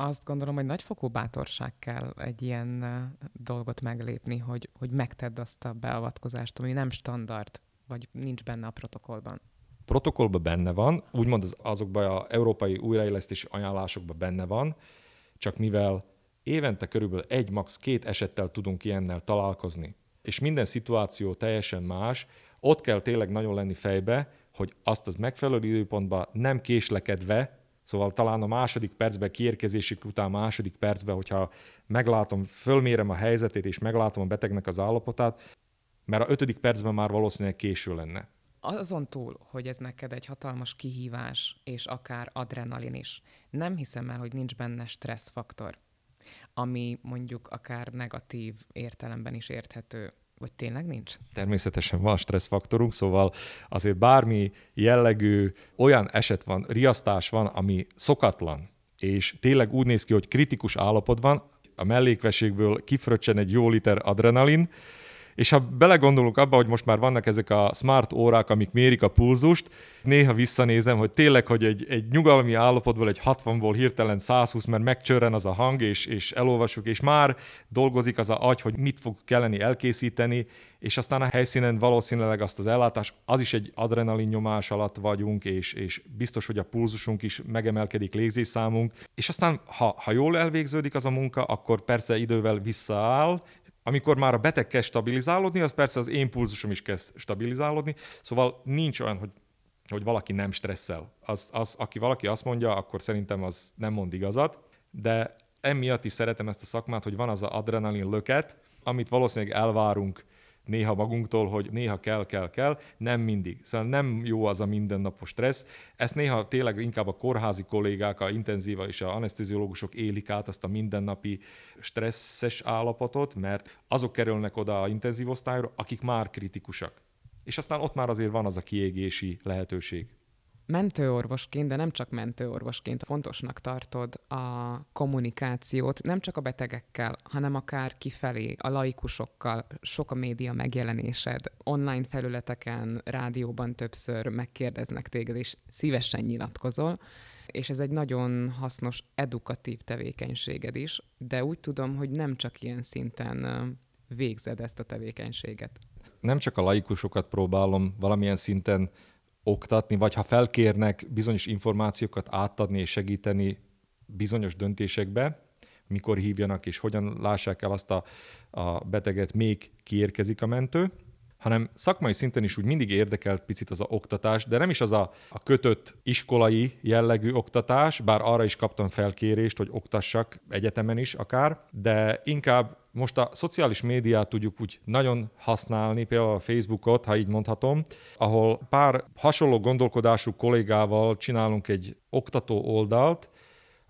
azt gondolom, hogy nagyfokú bátorság kell egy ilyen dolgot meglépni, hogy, hogy megtedd azt a beavatkozást, ami nem standard, vagy nincs benne a protokollban. Protokollban benne van, úgymond az, azokban az európai újraélesztési ajánlásokban benne van, csak mivel évente körülbelül egy, max. két esettel tudunk ilyennel találkozni, és minden szituáció teljesen más, ott kell tényleg nagyon lenni fejbe, hogy azt az megfelelő időpontban nem késlekedve Szóval talán a második percben, kiérkezésük után második percben, hogyha meglátom, fölmérem a helyzetét, és meglátom a betegnek az állapotát, mert a ötödik percben már valószínűleg késő lenne. Azon túl, hogy ez neked egy hatalmas kihívás, és akár adrenalin is, nem hiszem el, hogy nincs benne stresszfaktor. ami mondjuk akár negatív értelemben is érthető vagy tényleg nincs? Természetesen van stresszfaktorunk, szóval azért bármi jellegű olyan eset van, riasztás van, ami szokatlan, és tényleg úgy néz ki, hogy kritikus állapot van, a mellékveségből kifröccsen egy jó liter adrenalin, és ha belegondolunk abba, hogy most már vannak ezek a smart órák, amik mérik a pulzust, néha visszanézem, hogy tényleg, hogy egy, egy nyugalmi állapotból, egy 60-ból hirtelen 120, mert megcsörren az a hang, és, és elolvasjuk, és már dolgozik az a agy, hogy mit fog kelleni elkészíteni, és aztán a helyszínen valószínűleg azt az ellátás, az is egy adrenalin nyomás alatt vagyunk, és, és biztos, hogy a pulzusunk is megemelkedik, légzésszámunk, és aztán, ha, ha jól elvégződik az a munka, akkor persze idővel visszaáll, amikor már a beteg kezd stabilizálódni, az persze az én pulzusom is kezd stabilizálódni, szóval nincs olyan, hogy, hogy valaki nem stresszel. Az, az, aki valaki azt mondja, akkor szerintem az nem mond igazat, de emiatt is szeretem ezt a szakmát, hogy van az a adrenalin löket, amit valószínűleg elvárunk néha magunktól, hogy néha kell, kell, kell, nem mindig. Szóval nem jó az a mindennapos stressz. Ezt néha tényleg inkább a kórházi kollégák, a intenzíva és a anesteziológusok élik át azt a mindennapi stresszes állapotot, mert azok kerülnek oda a intenzív osztályra, akik már kritikusak. És aztán ott már azért van az a kiégési lehetőség mentőorvosként, de nem csak mentőorvosként fontosnak tartod a kommunikációt, nem csak a betegekkel, hanem akár kifelé, a laikusokkal, sok a média megjelenésed, online felületeken, rádióban többször megkérdeznek téged, és szívesen nyilatkozol, és ez egy nagyon hasznos edukatív tevékenységed is, de úgy tudom, hogy nem csak ilyen szinten végzed ezt a tevékenységet. Nem csak a laikusokat próbálom valamilyen szinten oktatni, vagy ha felkérnek bizonyos információkat átadni és segíteni bizonyos döntésekbe, mikor hívjanak és hogyan lássák el azt a, a beteget, még kiérkezik a mentő, hanem szakmai szinten is úgy mindig érdekelt picit az a oktatás, de nem is az a, a kötött iskolai jellegű oktatás, bár arra is kaptam felkérést, hogy oktassak egyetemen is akár, de inkább most a szociális médiát tudjuk úgy nagyon használni, például a Facebookot, ha így mondhatom, ahol pár hasonló gondolkodású kollégával csinálunk egy oktató oldalt,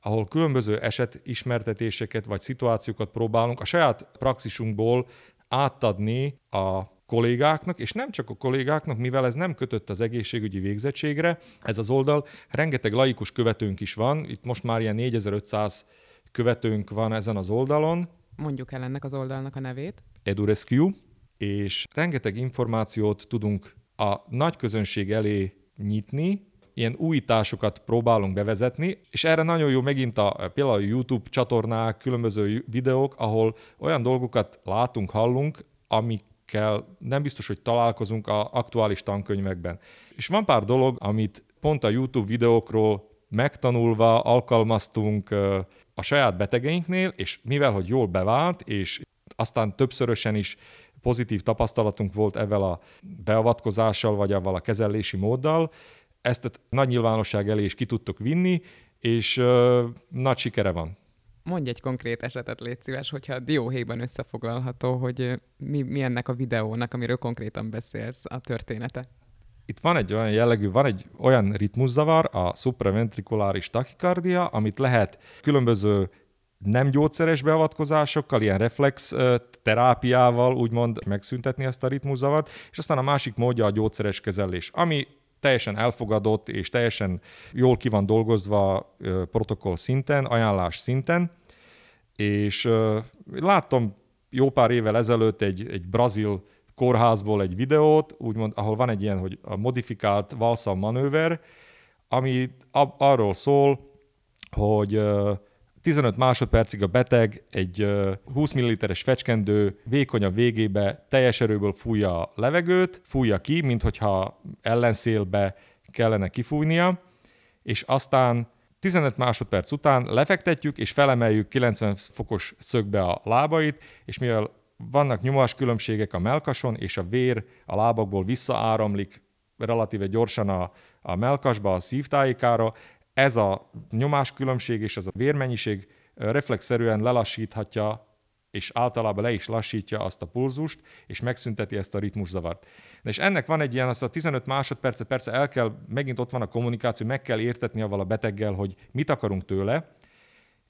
ahol különböző esetismertetéseket vagy szituációkat próbálunk a saját praxisunkból átadni a kollégáknak, és nem csak a kollégáknak, mivel ez nem kötött az egészségügyi végzettségre, ez az oldal, rengeteg laikus követőnk is van, itt most már ilyen 4500 követőnk van ezen az oldalon. Mondjuk el ennek az oldalnak a nevét. EduRescue, és rengeteg információt tudunk a nagy közönség elé nyitni, ilyen újításokat próbálunk bevezetni, és erre nagyon jó megint a, például YouTube csatornák, különböző videók, ahol olyan dolgokat látunk, hallunk, amik amikkel nem biztos, hogy találkozunk a aktuális tankönyvekben. És van pár dolog, amit pont a YouTube videókról megtanulva alkalmaztunk a saját betegeinknél, és mivel, hogy jól bevált, és aztán többszörösen is pozitív tapasztalatunk volt ezzel a beavatkozással, vagy avval a kezelési móddal, ezt a nagy nyilvánosság elé is ki tudtuk vinni, és uh, nagy sikere van. Mondj egy konkrét esetet, légy szíves, hogyha dióhéjban összefoglalható, hogy mi, mi ennek a videónak, amiről konkrétan beszélsz, a története. Itt van egy olyan jellegű, van egy olyan ritmuszavar, a supraventrikuláris tachikardia, amit lehet különböző nem gyógyszeres beavatkozásokkal, ilyen reflex terápiával úgymond megszüntetni ezt a ritmuszavart, és aztán a másik módja a gyógyszeres kezelés, ami teljesen elfogadott és teljesen jól ki van dolgozva protokoll szinten, ajánlás szinten, és láttam jó pár évvel ezelőtt egy, egy brazil kórházból egy videót, úgymond, ahol van egy ilyen, hogy a modifikált valszam manőver, ami arról szól, hogy 15 másodpercig a beteg egy 20 ml-es fecskendő vékonyabb végébe teljes erőből fújja a levegőt, fújja ki, mint hogyha ellenszélbe kellene kifújnia, és aztán 15 másodperc után lefektetjük és felemeljük 90 fokos szögbe a lábait, és mivel vannak nyomáskülönbségek a melkason, és a vér a lábakból visszaáramlik relatíve gyorsan a, a melkasba, a szívtájikára, ez a nyomáskülönbség és ez a vérmennyiség reflexzerűen lelassíthatja és általában le is lassítja azt a pulzust, és megszünteti ezt a ritmuszavart. És ennek van egy ilyen, az a 15 másodpercet, persze el kell, megint ott van a kommunikáció, meg kell értetni avval a beteggel, hogy mit akarunk tőle,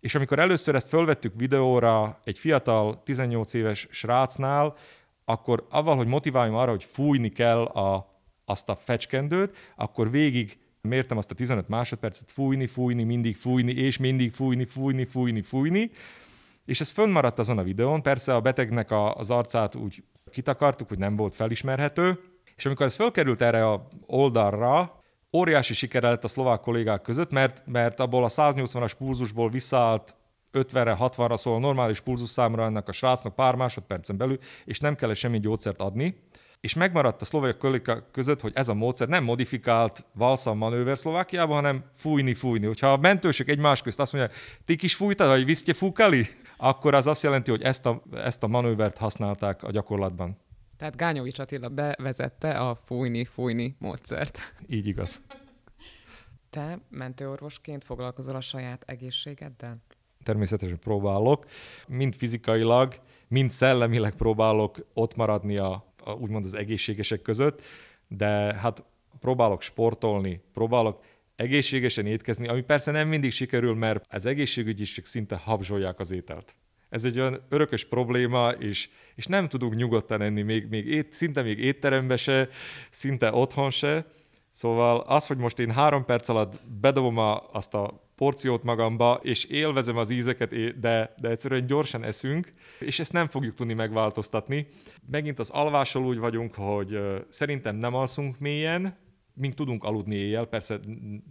És amikor először ezt fölvettük videóra egy fiatal, 18 éves srácnál, akkor avval, hogy motiváljam arra, hogy fújni kell a, azt a fecskendőt, akkor végig mértem azt a 15 másodpercet, fújni, fújni, mindig fújni, és mindig fújni, fújni, fújni, fújni, és ez fönnmaradt azon a videón, persze a betegnek a, az arcát úgy kitakartuk, hogy nem volt felismerhető, és amikor ez fölkerült erre a oldalra, óriási sikere lett a szlovák kollégák között, mert, mert abból a 180-as pulzusból visszaállt 50-re, 60-ra, szóval normális pulzusszámra ennek a srácnak pár másodpercen belül, és nem kellett semmi gyógyszert adni. És megmaradt a szlovák kollégák között, hogy ez a módszer nem modifikált valszam manőver Szlovákiában, hanem fújni, fújni. Hogyha a mentősök egymás közt azt mondják, ti kis fújtad, vagy visztje fúkali, akkor az azt jelenti, hogy ezt a, ezt a manővert használták a gyakorlatban. Tehát Gányovics Attila bevezette a fújni-fújni módszert. Így igaz. Te mentőorvosként foglalkozol a saját egészségeddel? Természetesen próbálok. Mind fizikailag, mind szellemileg próbálok ott maradni a, a úgymond az egészségesek között, de hát próbálok sportolni, próbálok egészségesen étkezni, ami persze nem mindig sikerül, mert az egészségügyiség szinte habzsolják az ételt. Ez egy olyan örökös probléma, és, és nem tudunk nyugodtan enni, még, még ét, szinte még étterembe se, szinte otthon se. Szóval az, hogy most én három perc alatt bedobom a, azt a porciót magamba, és élvezem az ízeket, de, de egyszerűen gyorsan eszünk, és ezt nem fogjuk tudni megváltoztatni. Megint az alvással úgy vagyunk, hogy szerintem nem alszunk mélyen, mink tudunk aludni éjjel, persze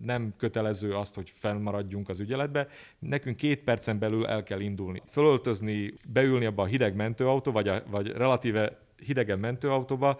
nem kötelező azt, hogy fennmaradjunk az ügyeletbe, nekünk két percen belül el kell indulni. Fölöltözni, beülni abba a hideg mentőautó, vagy, a, vagy relatíve hidegen mentőautóba,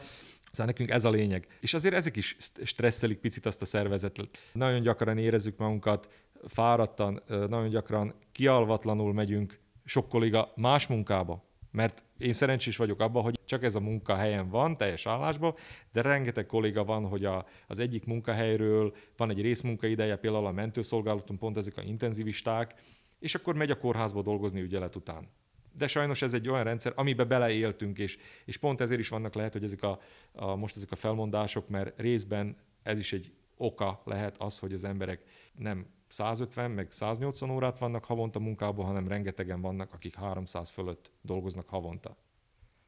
Szóval nekünk ez a lényeg. És azért ezek is stresszelik picit azt a szervezetet. Nagyon gyakran érezzük magunkat fáradtan, nagyon gyakran kialvatlanul megyünk sok kolléga más munkába, mert én szerencsés vagyok abban, hogy csak ez a munkahelyen van, teljes állásban, de rengeteg kolléga van, hogy a, az egyik munkahelyről van egy részmunkaideje, például a mentőszolgálaton pont ezek a intenzivisták, és akkor megy a kórházba dolgozni ügyelet után. De sajnos ez egy olyan rendszer, amiben beleéltünk, és, és pont ezért is vannak lehet, hogy ezek a, a, most ezek a felmondások, mert részben ez is egy oka lehet az, hogy az emberek nem 150 meg 180 órát vannak havonta munkában, hanem rengetegen vannak, akik 300 fölött dolgoznak havonta.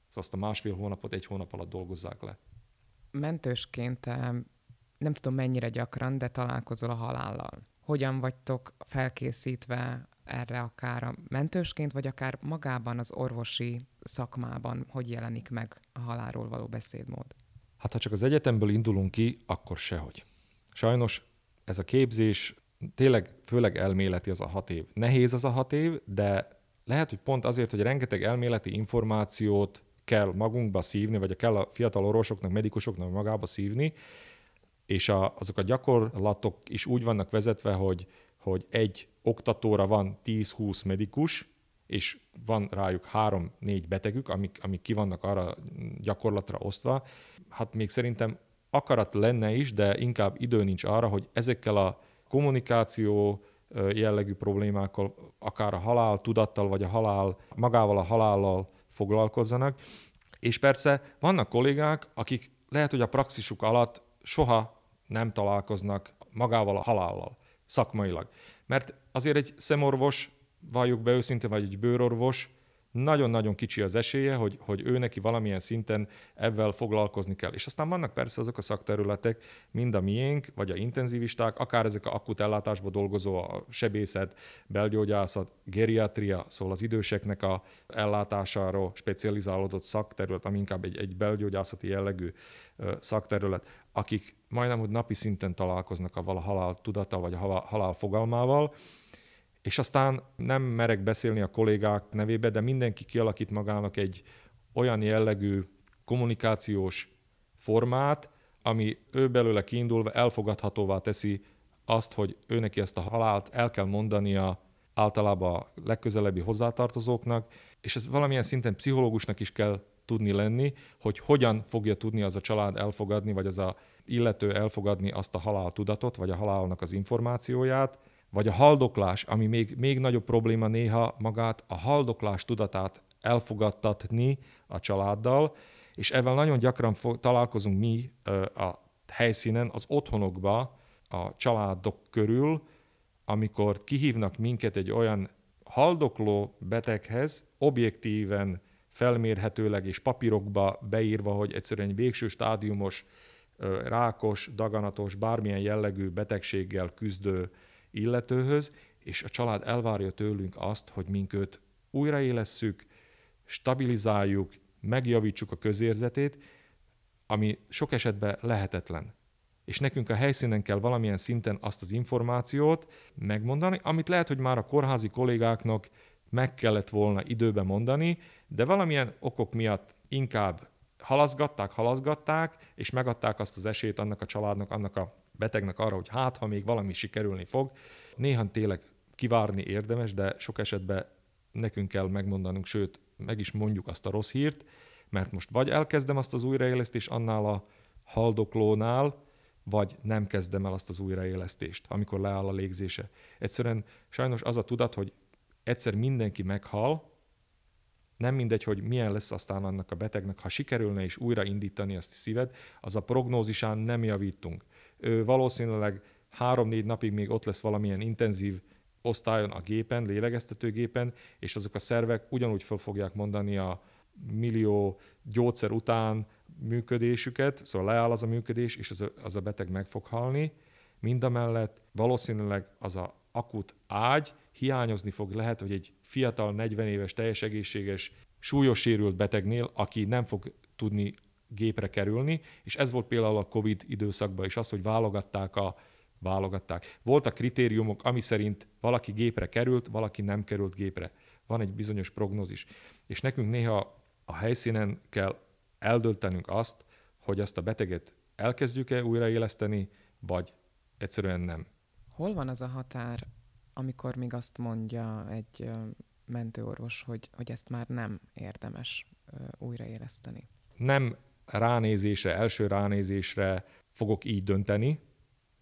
Szóval azt a másfél hónapot egy hónap alatt dolgozzák le. Mentősként nem tudom mennyire gyakran, de találkozol a halállal. Hogyan vagytok felkészítve erre akár a mentősként, vagy akár magában az orvosi szakmában, hogy jelenik meg a halálról való beszédmód? Hát ha csak az egyetemből indulunk ki, akkor sehogy. Sajnos ez a képzés tényleg főleg elméleti az a hat év. Nehéz az a hat év, de lehet, hogy pont azért, hogy rengeteg elméleti információt kell magunkba szívni, vagy kell a fiatal orvosoknak, medikusoknak magába szívni, és a, azok a gyakorlatok is úgy vannak vezetve, hogy, hogy egy oktatóra van 10-20 medikus, és van rájuk három-négy betegük, amik, amik ki vannak arra gyakorlatra osztva. Hát még szerintem akarat lenne is, de inkább idő nincs arra, hogy ezekkel a kommunikáció jellegű problémákkal, akár a halál tudattal, vagy a halál, magával a halállal foglalkozzanak. És persze vannak kollégák, akik lehet, hogy a praxisuk alatt soha nem találkoznak magával a halállal, szakmailag. Mert azért egy szemorvos, valljuk be őszintén, vagy egy bőrorvos, nagyon-nagyon kicsi az esélye, hogy, hogy ő neki valamilyen szinten ebben foglalkozni kell. És aztán vannak persze azok a szakterületek, mind a miénk, vagy a intenzivisták, akár ezek a akut ellátásban dolgozó, a sebészet, belgyógyászat, geriatria, szóval az időseknek a ellátásáról specializálódott szakterület, ami inkább egy, egy belgyógyászati jellegű szakterület, akik majdnem, hogy napi szinten találkoznak a halál tudattal, vagy a halál fogalmával, és aztán nem merek beszélni a kollégák nevébe, de mindenki kialakít magának egy olyan jellegű kommunikációs formát, ami ő belőle kiindulva elfogadhatóvá teszi azt, hogy ő neki ezt a halált el kell mondania általában a legközelebbi hozzátartozóknak, és ez valamilyen szinten pszichológusnak is kell tudni lenni, hogy hogyan fogja tudni az a család elfogadni, vagy az a illető elfogadni azt a haláltudatot, vagy a halálnak az információját, vagy a haldoklás, ami még, még nagyobb probléma néha magát, a haldoklás tudatát elfogadtatni a családdal, és ezzel nagyon gyakran fo- találkozunk mi a helyszínen, az otthonokba, a családok körül, amikor kihívnak minket egy olyan haldokló beteghez objektíven felmérhetőleg és papírokba beírva, hogy egyszerűen egy végső stádiumos, rákos, daganatos, bármilyen jellegű betegséggel küzdő illetőhöz, és a család elvárja tőlünk azt, hogy mink őt újraélesszük, stabilizáljuk, megjavítsuk a közérzetét, ami sok esetben lehetetlen. És nekünk a helyszínen kell valamilyen szinten azt az információt megmondani, amit lehet, hogy már a kórházi kollégáknak meg kellett volna időben mondani, de valamilyen okok miatt inkább halaszgatták, halaszgatták, és megadták azt az esélyt annak a családnak, annak a betegnek arra, hogy hát, ha még valami sikerülni fog. Néha tényleg kivárni érdemes, de sok esetben nekünk kell megmondanunk, sőt, meg is mondjuk azt a rossz hírt, mert most vagy elkezdem azt az újraélesztést annál a haldoklónál, vagy nem kezdem el azt az újraélesztést, amikor leáll a légzése. Egyszerűen sajnos az a tudat, hogy egyszer mindenki meghal, nem mindegy, hogy milyen lesz aztán annak a betegnek, ha sikerülne is újraindítani azt a szíved, az a prognózisán nem javítunk. Ő valószínűleg három-négy napig még ott lesz valamilyen intenzív osztályon a gépen, lélegeztetőgépen, és azok a szervek ugyanúgy fel fogják mondani a millió gyógyszer után működésüket, szóval leáll az a működés, és az a, az a beteg meg fog halni. Mindamellett valószínűleg az a akut ágy hiányozni fog, lehet, hogy egy fiatal, 40 éves, teljes egészséges, súlyos sérült betegnél, aki nem fog tudni gépre kerülni, és ez volt például a COVID időszakban is az, hogy válogatták a válogatták. Voltak kritériumok, ami szerint valaki gépre került, valaki nem került gépre. Van egy bizonyos prognózis. És nekünk néha a helyszínen kell eldöltenünk azt, hogy azt a beteget elkezdjük-e újraéleszteni, vagy egyszerűen nem. Hol van az a határ, amikor még azt mondja egy mentőorvos, hogy, hogy ezt már nem érdemes újraéleszteni? Nem ránézésre, első ránézésre fogok így dönteni,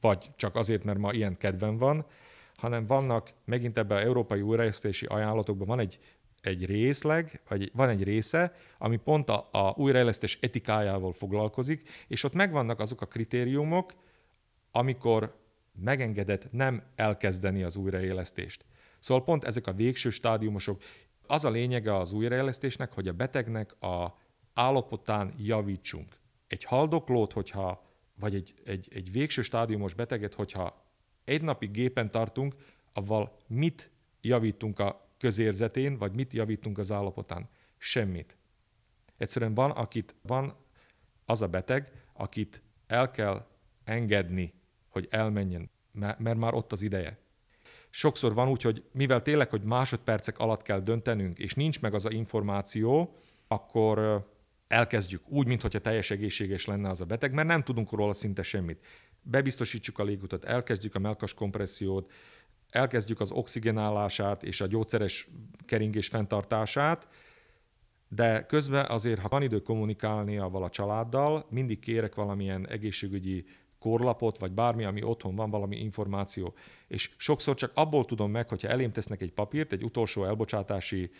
vagy csak azért, mert ma ilyen kedven van, hanem vannak megint ebben az európai újraélesztési ajánlatokban van egy, egy részleg, vagy van egy része, ami pont a, a újraélesztés etikájával foglalkozik, és ott megvannak azok a kritériumok, amikor megengedett nem elkezdeni az újraélesztést. Szóval pont ezek a végső stádiumosok. Az a lényege az újraélesztésnek, hogy a betegnek a állapotán javítsunk. Egy haldoklót, hogyha vagy egy, egy, egy végső stádiumos beteget, hogyha egy napig gépen tartunk, avval mit javítunk a közérzetén, vagy mit javítunk az állapotán? Semmit. Egyszerűen van, akit van az a beteg, akit el kell engedni, hogy elmenjen, mert már ott az ideje. Sokszor van úgy, hogy mivel tényleg, hogy másodpercek alatt kell döntenünk, és nincs meg az a információ, akkor elkezdjük úgy, mintha teljes egészséges lenne az a beteg, mert nem tudunk róla szinte semmit. Bebiztosítsuk a légutat, elkezdjük a melkas kompressziót, elkezdjük az oxigenálását és a gyógyszeres keringés fenntartását, de közben azért, ha van idő a családdal, mindig kérek valamilyen egészségügyi korlapot, vagy bármi, ami otthon van, valami információ. És sokszor csak abból tudom meg, hogyha elém tesznek egy papírt, egy utolsó elbocsátási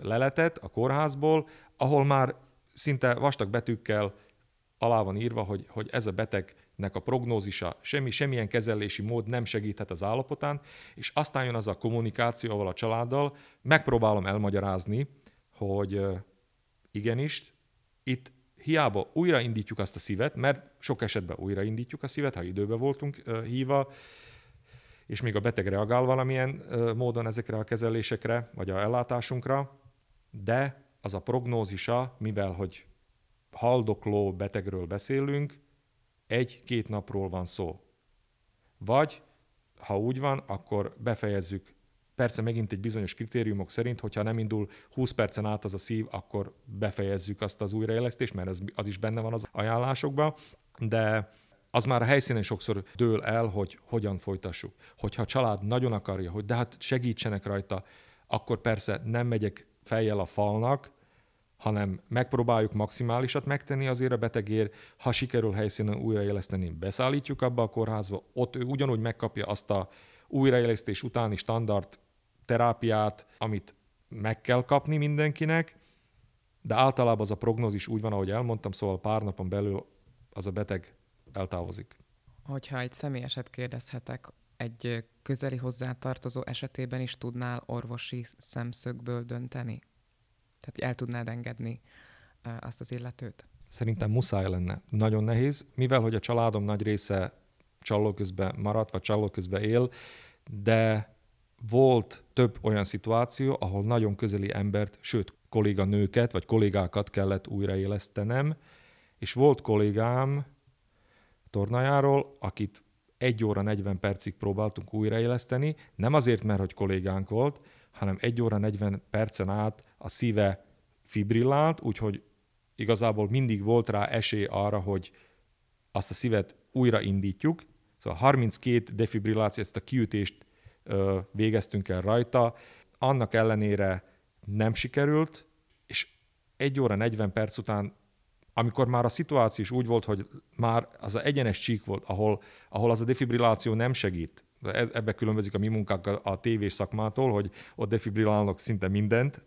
leletet a kórházból, ahol már szinte vastag betűkkel alá van írva, hogy, hogy ez a betegnek a prognózisa, semmi, semmilyen kezelési mód nem segíthet az állapotán, és aztán jön az a kommunikáció ahol a családdal, megpróbálom elmagyarázni, hogy igenis, itt hiába újraindítjuk azt a szívet, mert sok esetben újraindítjuk a szívet, ha időbe voltunk híva, és még a beteg reagál valamilyen módon ezekre a kezelésekre, vagy a ellátásunkra, de az a prognózisa, mivel hogy haldokló betegről beszélünk, egy-két napról van szó. Vagy, ha úgy van, akkor befejezzük. Persze megint egy bizonyos kritériumok szerint, hogyha nem indul 20 percen át az a szív, akkor befejezzük azt az újraélesztést, mert az, az is benne van az ajánlásokban, de az már a helyszínen sokszor dől el, hogy hogyan folytassuk. Hogyha a család nagyon akarja, hogy de hát segítsenek rajta, akkor persze nem megyek fejjel a falnak, hanem megpróbáljuk maximálisat megtenni azért a betegért, ha sikerül helyszínen újraéleszteni, beszállítjuk abba a kórházba, ott ő ugyanúgy megkapja azt a újraélesztés utáni standard terápiát, amit meg kell kapni mindenkinek, de általában az a prognózis úgy van, ahogy elmondtam, szóval pár napon belül az a beteg eltávozik. Hogyha egy személyeset kérdezhetek, egy közeli hozzátartozó esetében is tudnál orvosi szemszögből dönteni? Tehát el tudnád engedni azt az illetőt? Szerintem muszáj lenne. Nagyon nehéz, mivel hogy a családom nagy része csalló közben maradt, vagy csalló közben él, de volt több olyan szituáció, ahol nagyon közeli embert, sőt kolléganőket, vagy kollégákat kellett újraélesztenem, és volt kollégám tornajáról, akit egy óra 40 percig próbáltunk újraéleszteni, nem azért, mert hogy kollégánk volt, hanem egy óra 40 percen át a szíve fibrillált, úgyhogy igazából mindig volt rá esély arra, hogy azt a szívet újraindítjuk. Szóval 32 defibrilláció, ezt a kiütést végeztünk el rajta, annak ellenére nem sikerült, és egy óra 40 perc után amikor már a szituáció is úgy volt, hogy már az a egyenes csík volt, ahol, ahol az a defibrilláció nem segít, ebbe különbözik a mi munkák a, a tévés szakmától, hogy ott defibrilálnak szinte mindent,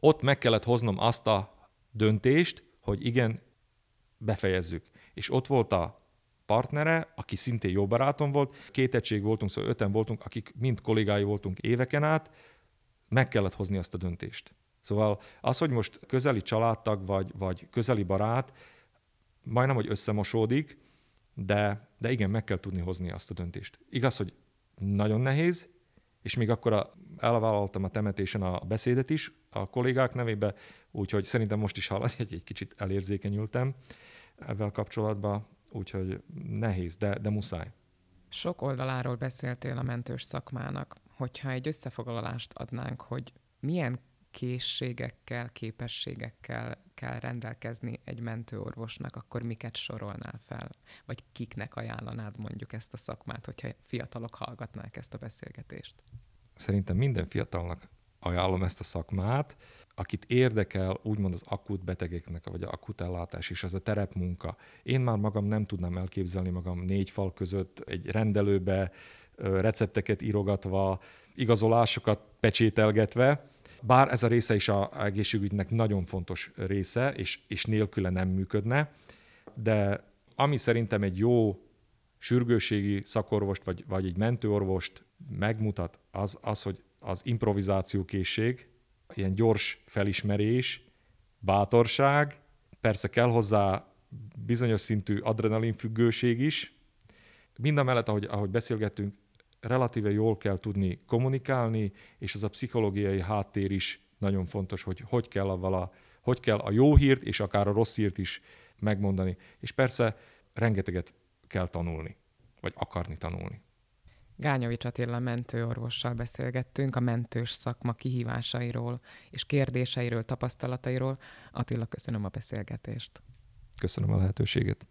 ott meg kellett hoznom azt a döntést, hogy igen, befejezzük. És ott volt a partnere, aki szintén jó barátom volt, két egység voltunk, szóval öten voltunk, akik mind kollégái voltunk éveken át, meg kellett hozni azt a döntést. Szóval az, hogy most közeli családtag vagy, vagy közeli barát, majdnem, hogy összemosódik, de, de igen, meg kell tudni hozni azt a döntést. Igaz, hogy nagyon nehéz, és még akkor a, elvállaltam a temetésen a beszédet is a kollégák nevébe, úgyhogy szerintem most is hallani, hogy egy kicsit elérzékenyültem ebben kapcsolatban, úgyhogy nehéz, de, de muszáj. Sok oldaláról beszéltél a mentős szakmának. Hogyha egy összefoglalást adnánk, hogy milyen készségekkel, képességekkel kell rendelkezni egy mentőorvosnak, akkor miket sorolnál fel? Vagy kiknek ajánlanád mondjuk ezt a szakmát, hogyha fiatalok hallgatnák ezt a beszélgetést? Szerintem minden fiatalnak ajánlom ezt a szakmát, akit érdekel úgymond az akut betegeknek, vagy a akut ellátás is, az a terepmunka. Én már magam nem tudnám elképzelni magam négy fal között egy rendelőbe, recepteket írogatva, igazolásokat pecsételgetve, bár ez a része is a egészségügynek nagyon fontos része, és, és nélküle nem működne, de ami szerintem egy jó sürgőségi szakorvost, vagy, vagy egy mentőorvost megmutat, az, az, hogy az improvizációkészség, ilyen gyors felismerés, bátorság, persze kell hozzá bizonyos szintű adrenalinfüggőség is. Mind a mellett, ahogy, ahogy beszélgettünk, relatíve jól kell tudni kommunikálni, és az a pszichológiai háttér is nagyon fontos, hogy hogy kell, a vala, hogy kell a jó hírt és akár a rossz hírt is megmondani. És persze rengeteget kell tanulni, vagy akarni tanulni. Gányovics Attila mentőorvossal beszélgettünk a mentős szakma kihívásairól és kérdéseiről, tapasztalatairól. Attila, köszönöm a beszélgetést. Köszönöm a lehetőséget.